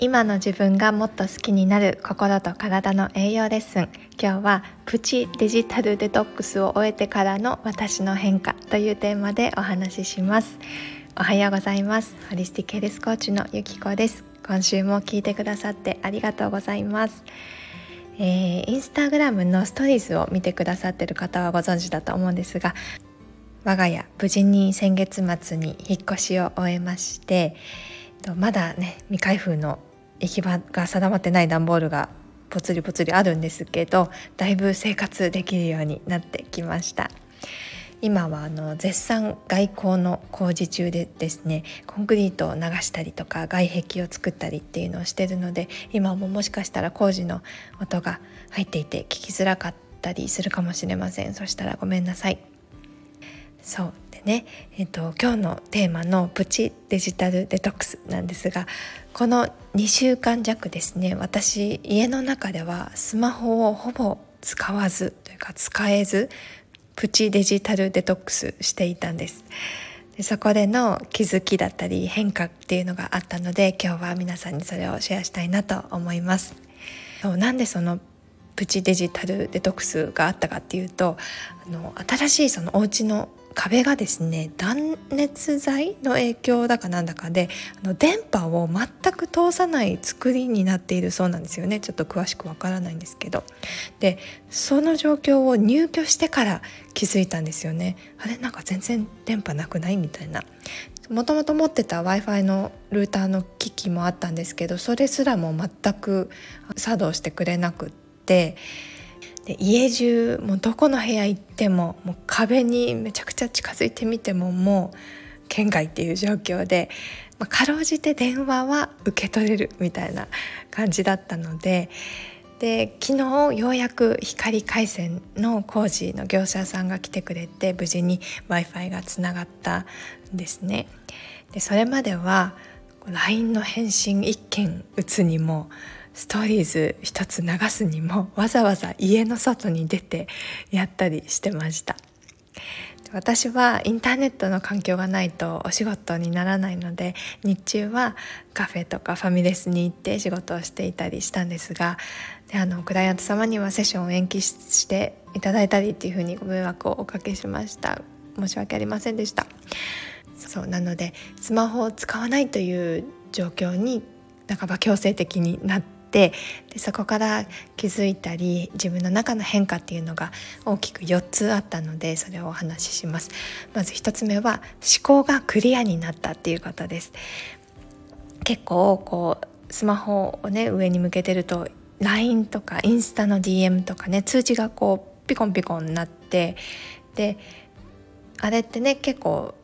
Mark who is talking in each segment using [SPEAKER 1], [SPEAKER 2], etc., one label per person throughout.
[SPEAKER 1] 今の自分がもっと好きになる心と体の栄養レッスン。今日はプチデジタルデトックスを終えてからの私の変化というテーマでお話しします。おはようございます。ホリスティックヘルスコーチのゆきこです。今週も聞いてくださってありがとうございます。えー、インスタグラムのストーリーズを見てくださってる方はご存知だと思うんですが我が家無事に先月末に引っ越しを終えましてまだね未開封の行き場が定まってない段ボールがぽつりぽつりあるんですけどだいぶ生活できるようになってきました。今はあの絶賛外交の工事中でですねコンクリートを流したりとか外壁を作ったりっていうのをしてるので今ももしかしたら工事の音が入っていて聞きづらかったりするかもしれません。そしたらごめんなさい。そう。ね、えっと、今日のテーマのプチデジタルデトックスなんですがこの2週間弱ですね私家の中ではスマホをほぼ使わずというか使えずプチデジタルデトックスしていたんです。でそこでの気づきだったり変化っていうのがあったので今日は皆さんにそれをシェアしたいなと思います。そうなんでそのプチデジタルデトックスがあったかっていうとあの新しいそのお家の壁がですね断熱材の影響だかなんだかであの電波を全く通さない作りになっているそうなんですよね。ちょっと詳しくわからないんですけど。でその状況を入居してから気づいたんですよね。あれ？なんか全然電波なくないみたいな。もともと持ってた w i f i のルーターの機器もあったんですけどそれすらも全く作動してくれなくって。で家中もうどこの部屋行ってももう壁にめちゃくちゃ近づいてみてももう県外っていう状況で、まあ、かろうじて電話は受け取れるみたいな感じだったのでで昨日ようやく光回線の工事の業者さんが来てくれて無事に w i f i がつながったんですね。でそれまでは LINE の返信1件打つにもストーリーズ一つ流すにもわざわざ家の外に出てやったりしてました。私はインターネットの環境がないとお仕事にならないので日中はカフェとかファミレスに行って仕事をしていたりしたんですがであのクライアント様にはセッションを延期していただいたりっていうふうにご迷惑をおかけしました。申し訳ありませんでした。そうなのでスマホを使わないという状況に半ば強制的になってってでそこから気づいたり自分の中の変化っていうのが大きく4つあったのでそれをお話しします。まず1つ目は思考がクリアになったっていうことです。結構こうスマホをね上に向けてると LINE とかインスタの DM とかね通知がこうピコンピコンになってであれってね結構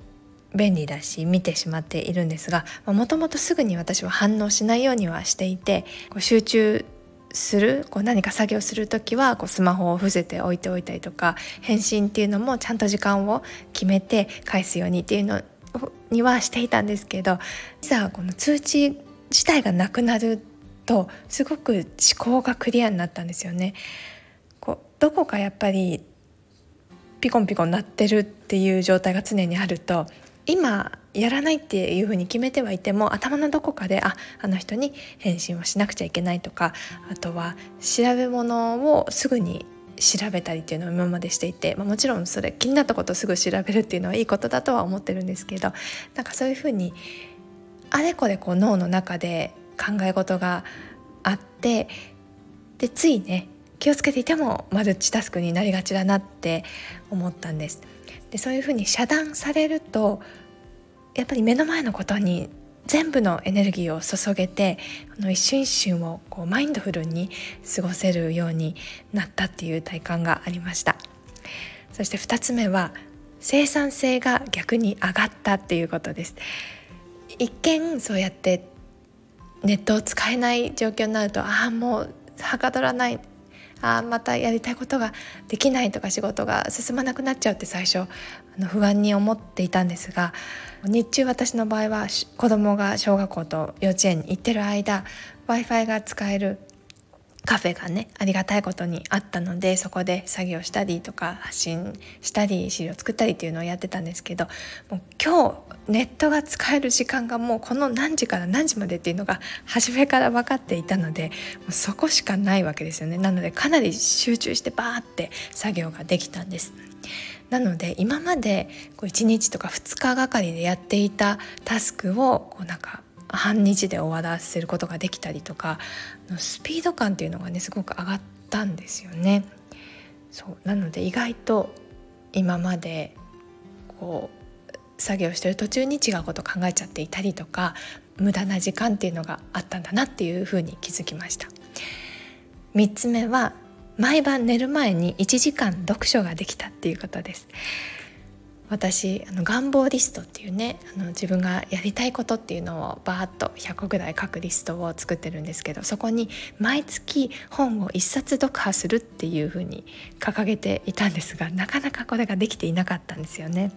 [SPEAKER 1] 便利だし見てしまっているんですがもともとすぐに私は反応しないようにはしていてこう集中するこう何か作業する時はこうスマホを伏せて置いておいたりとか返信っていうのもちゃんと時間を決めて返すようにっていうのにはしていたんですけどいざこの通知自体がなくなるとすごく思考がクリアになったんですよね。こうどこかやっぱりピコンピコン鳴ってるっていう状態が常にあると今やらないっていうふうに決めてはいても頭のどこかでああの人に返信をしなくちゃいけないとかあとは調べ物をすぐに調べたりっていうのを今までしていて、まあ、もちろんそれ気になったことすぐ調べるっていうのはいいことだとは思ってるんですけどなんかそういうふうにあれこれこう脳の中で考え事があってでついね気をつけていてもマルチタスクになりがちだなって思ったんです。でそういうふうに遮断されるとやっぱり目の前のことに全部のエネルギーを注げてあの一瞬一瞬をこうマインドフルに過ごせるようになったっていう体感がありました。そして2つ目は生産性が逆に上がったっていうことです。一見そうやってネットを使えない状況になるとああもうはかどらない。あまたやりたいことができないとか仕事が進まなくなっちゃうって最初あの不安に思っていたんですが日中私の場合は子供が小学校と幼稚園に行ってる間 w i f i が使えるカフェがねありがたいことにあったのでそこで作業したりとか発信したり資料作ったりっていうのをやってたんですけどもう今日ネットが使える時間がもうこの何時から何時までっていうのが初めから分かっていたのでもうそこしかないわけですよねなのでかなり集中してバーって作業ができたんです。なので今までこう1日とか2日がかりでやっていたタスクをこうなんか半日で終わらせることができたりとかスピード感っていうのがねすごく上がったんですよね。そうなので意外と今までこう作業してる途中に違うこと考えちゃっていたりとか無駄な時間っていうのがあったんだなっていうふうに気づきました。3つ目は毎晩寝る前に1時間読書ができたっていうことです。私あの願望リストっていうねあの自分がやりたいことっていうのをバーッと100個ぐらい書くリストを作ってるんですけどそこに毎月本を1冊読破するっていうふうに掲げていたんですがなかなかこれができていなかったんですよね。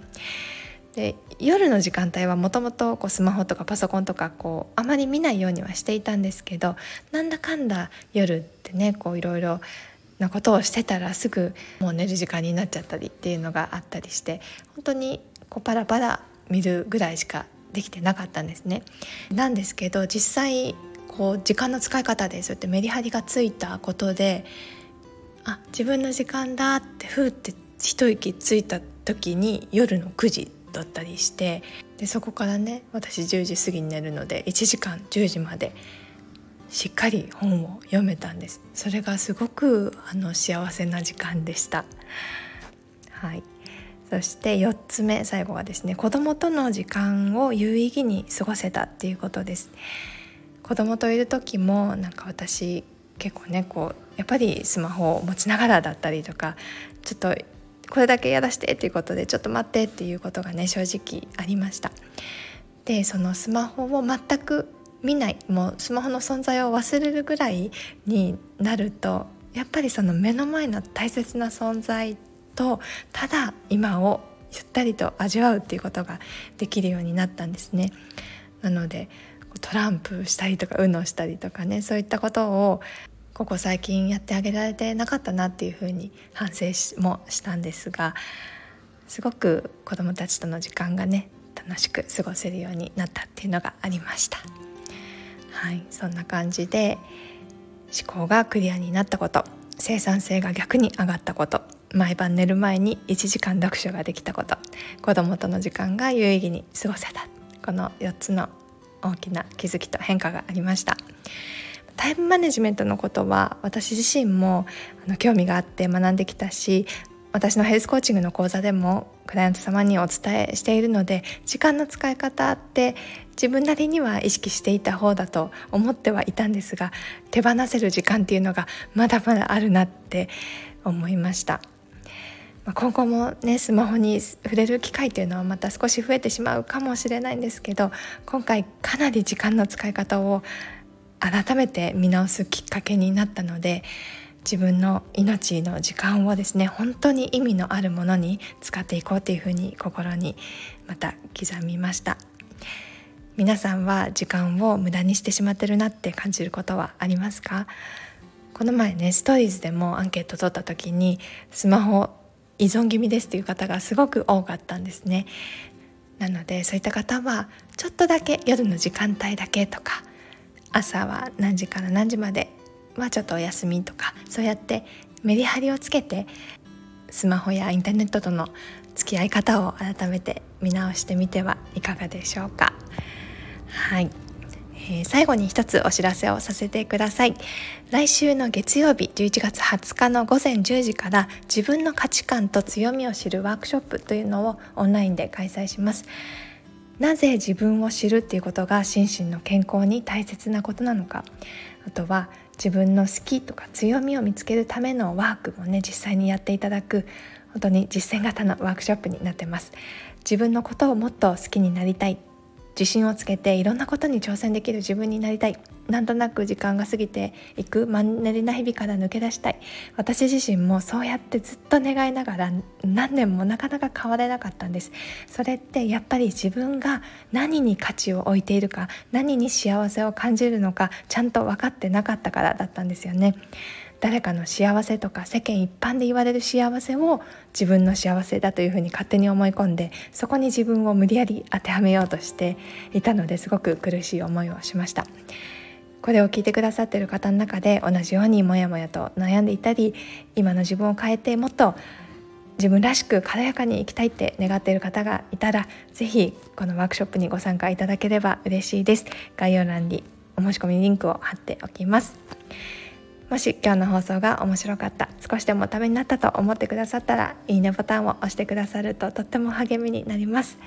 [SPEAKER 1] で夜の時間帯はもともとスマホとかパソコンとかこうあまり見ないようにはしていたんですけどなんだかんだ夜ってねこういろいろなことをしてたらすぐもう寝る時間になっちゃったりっていうのがあったりして本当にこうパラパラ見るぐらいしかできてなかったんですね。なんですけど実際こう時間の使い方でそうやってメリハリがついたことであ自分の時間だってふーって一息ついた時に夜の9時だったりしてでそこからね私10時過ぎに寝るので1時間10時までしっかり本を読めたんです。それがすごくあの幸せな時間でした。はい。そして4つ目最後はですね子供との時間を有意義に過ごせたっていうことです。子供といる時もなんか私結構ねこうやっぱりスマホを持ちながらだったりとかちょっとこれだけやらしてっていうことでちょっと待ってっていうことがね正直ありました。でそのスマホを全く見ないもうスマホの存在を忘れるぐらいになるとやっぱりその目の前の大切な存在とただ今をゆったりと味わうっていうことができるようになったんですね。なのでトランプしたりとか UNO したりとかねそういったことをここ最近やってあげられてなかったなっていうふうに反省もしたんですがすごく子どもたちとの時間がね楽しく過ごせるようになったっていうのがありました。はいそんな感じで思考がクリアになったこと生産性が逆に上がったこと毎晩寝る前に1時間読書ができたこと子供との時間が有意義に過ごせたこの4つの大きな気づきと変化がありました。タイムマネジメントのことは私自身もあの興味があって学んできたし私のヘルスコーチングの講座でもクライアント様にお伝えしているので時間の使い方って自分なりには意識していた方だと思ってはいたんですが手放せる時間っていうのがまだまだあるなって思いました。今後もねスマホに触れる機会というのはまた少し増えてしまうかもしれないんですけど今回かなり時間の使い方を改めて見直すきっかけになったので自分の命の時間をですね本当に意味のあるものに使っていこうというふうに心にまた刻みました。皆さんは時間を無駄にしてしまってるなって感じることはありますか？この前ねストーリーズでもアンケート取った時にスマホ依存気味ですという方がすごく多かったんですね。なのでそういった方はちょっとだけ夜の時間帯だけとか朝は何時から何時まではちょっとお休みとかそうやってメリハリをつけてスマホやインターネットとの付き合い方を改めて見直してみてはいかがでしょうか。はい、えー、最後に一つお知らせをさせてください。来週の月曜日11月20日の午前10時から自分の価値観と強みを知るワークショップというのをオンラインで開催します。なぜ自分を知るっていうことが心身の健康に大切なことなのか。あとは自分の好きとか強みを見つけるためのワークもね実際にやっていただく本当に実践型のワークショップになってます。自分のことをもっと好きになりたい。自信をつけていろんなことに挑戦できる自分になりたい。なんとなく時間が過ぎていくマンネリな日々から抜け出したい。私自身もそうやってずっと願いながら何年もなかなか変われなかったんです。それってやっぱり自分が何に価値を置いているか何に幸せを感じるのかちゃんと分かってなかったからだったんですよね。誰かの幸せとか世間一般で言われる幸せを自分の幸せだというふうに勝手に思い込んでそこに自分を無理やり当てはめようとしていたのですごく苦しい思いをしました。これを聞いてくださっている方の中で同じようにモヤモヤと悩んでいたり今の自分を変えてもっと自分らしく軽やかに生きたいって願っている方がいたら是非このワークショップにご参加いただければ嬉しいです。概要欄にお申し込みリンクを貼っておきます。もし今日の放送が面白かった少しでもためになったと思ってくださったらいいねボタンを押してくださるととっても励みになります。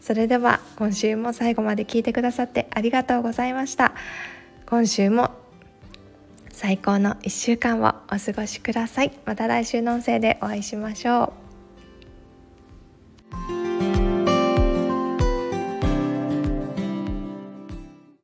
[SPEAKER 1] それでは今週も最後まで聞いてくださってありがとうございました。今週も最高の1週間をお過ごしください。また来週の音声でお会いしましょう。